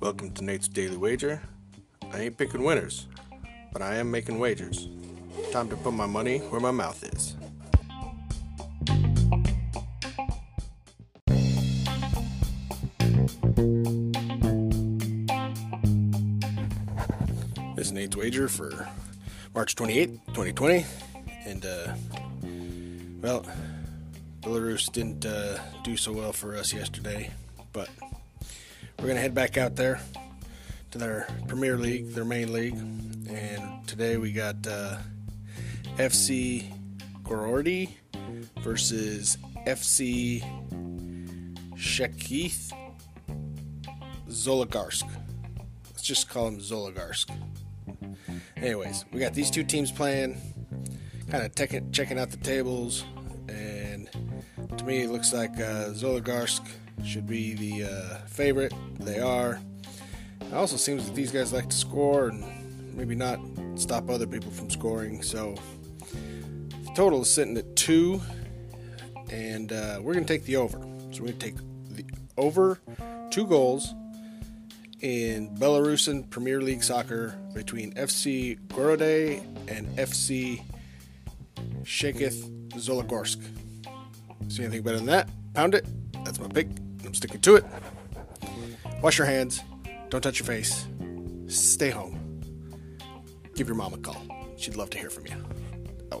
Welcome to Nate's Daily Wager. I ain't picking winners, but I am making wagers. Time to put my money where my mouth is. This is Nate's Wager for March 28th, 2020. And, uh, well, Belarus didn't uh, do so well for us yesterday, but we're going to head back out there to their Premier League, their main league. And today we got uh, FC Gorordi versus FC Shekith Zologarsk. Let's just call them Zologarsk. Anyways, we got these two teams playing, kind of checking out the tables, to me it looks like uh, Zologarsk should be the uh, favorite. They are. It also seems that these guys like to score and maybe not stop other people from scoring. So the total is sitting at two, and uh, we're going to take the over. So we're going to take the over two goals in Belarusian Premier League soccer between FC Gorode and FC Shekith Zologorsk. See anything better than that? Pound it. That's my pick. I'm sticking to it. Wash your hands. Don't touch your face. Stay home. Give your mom a call. She'd love to hear from you. Oh.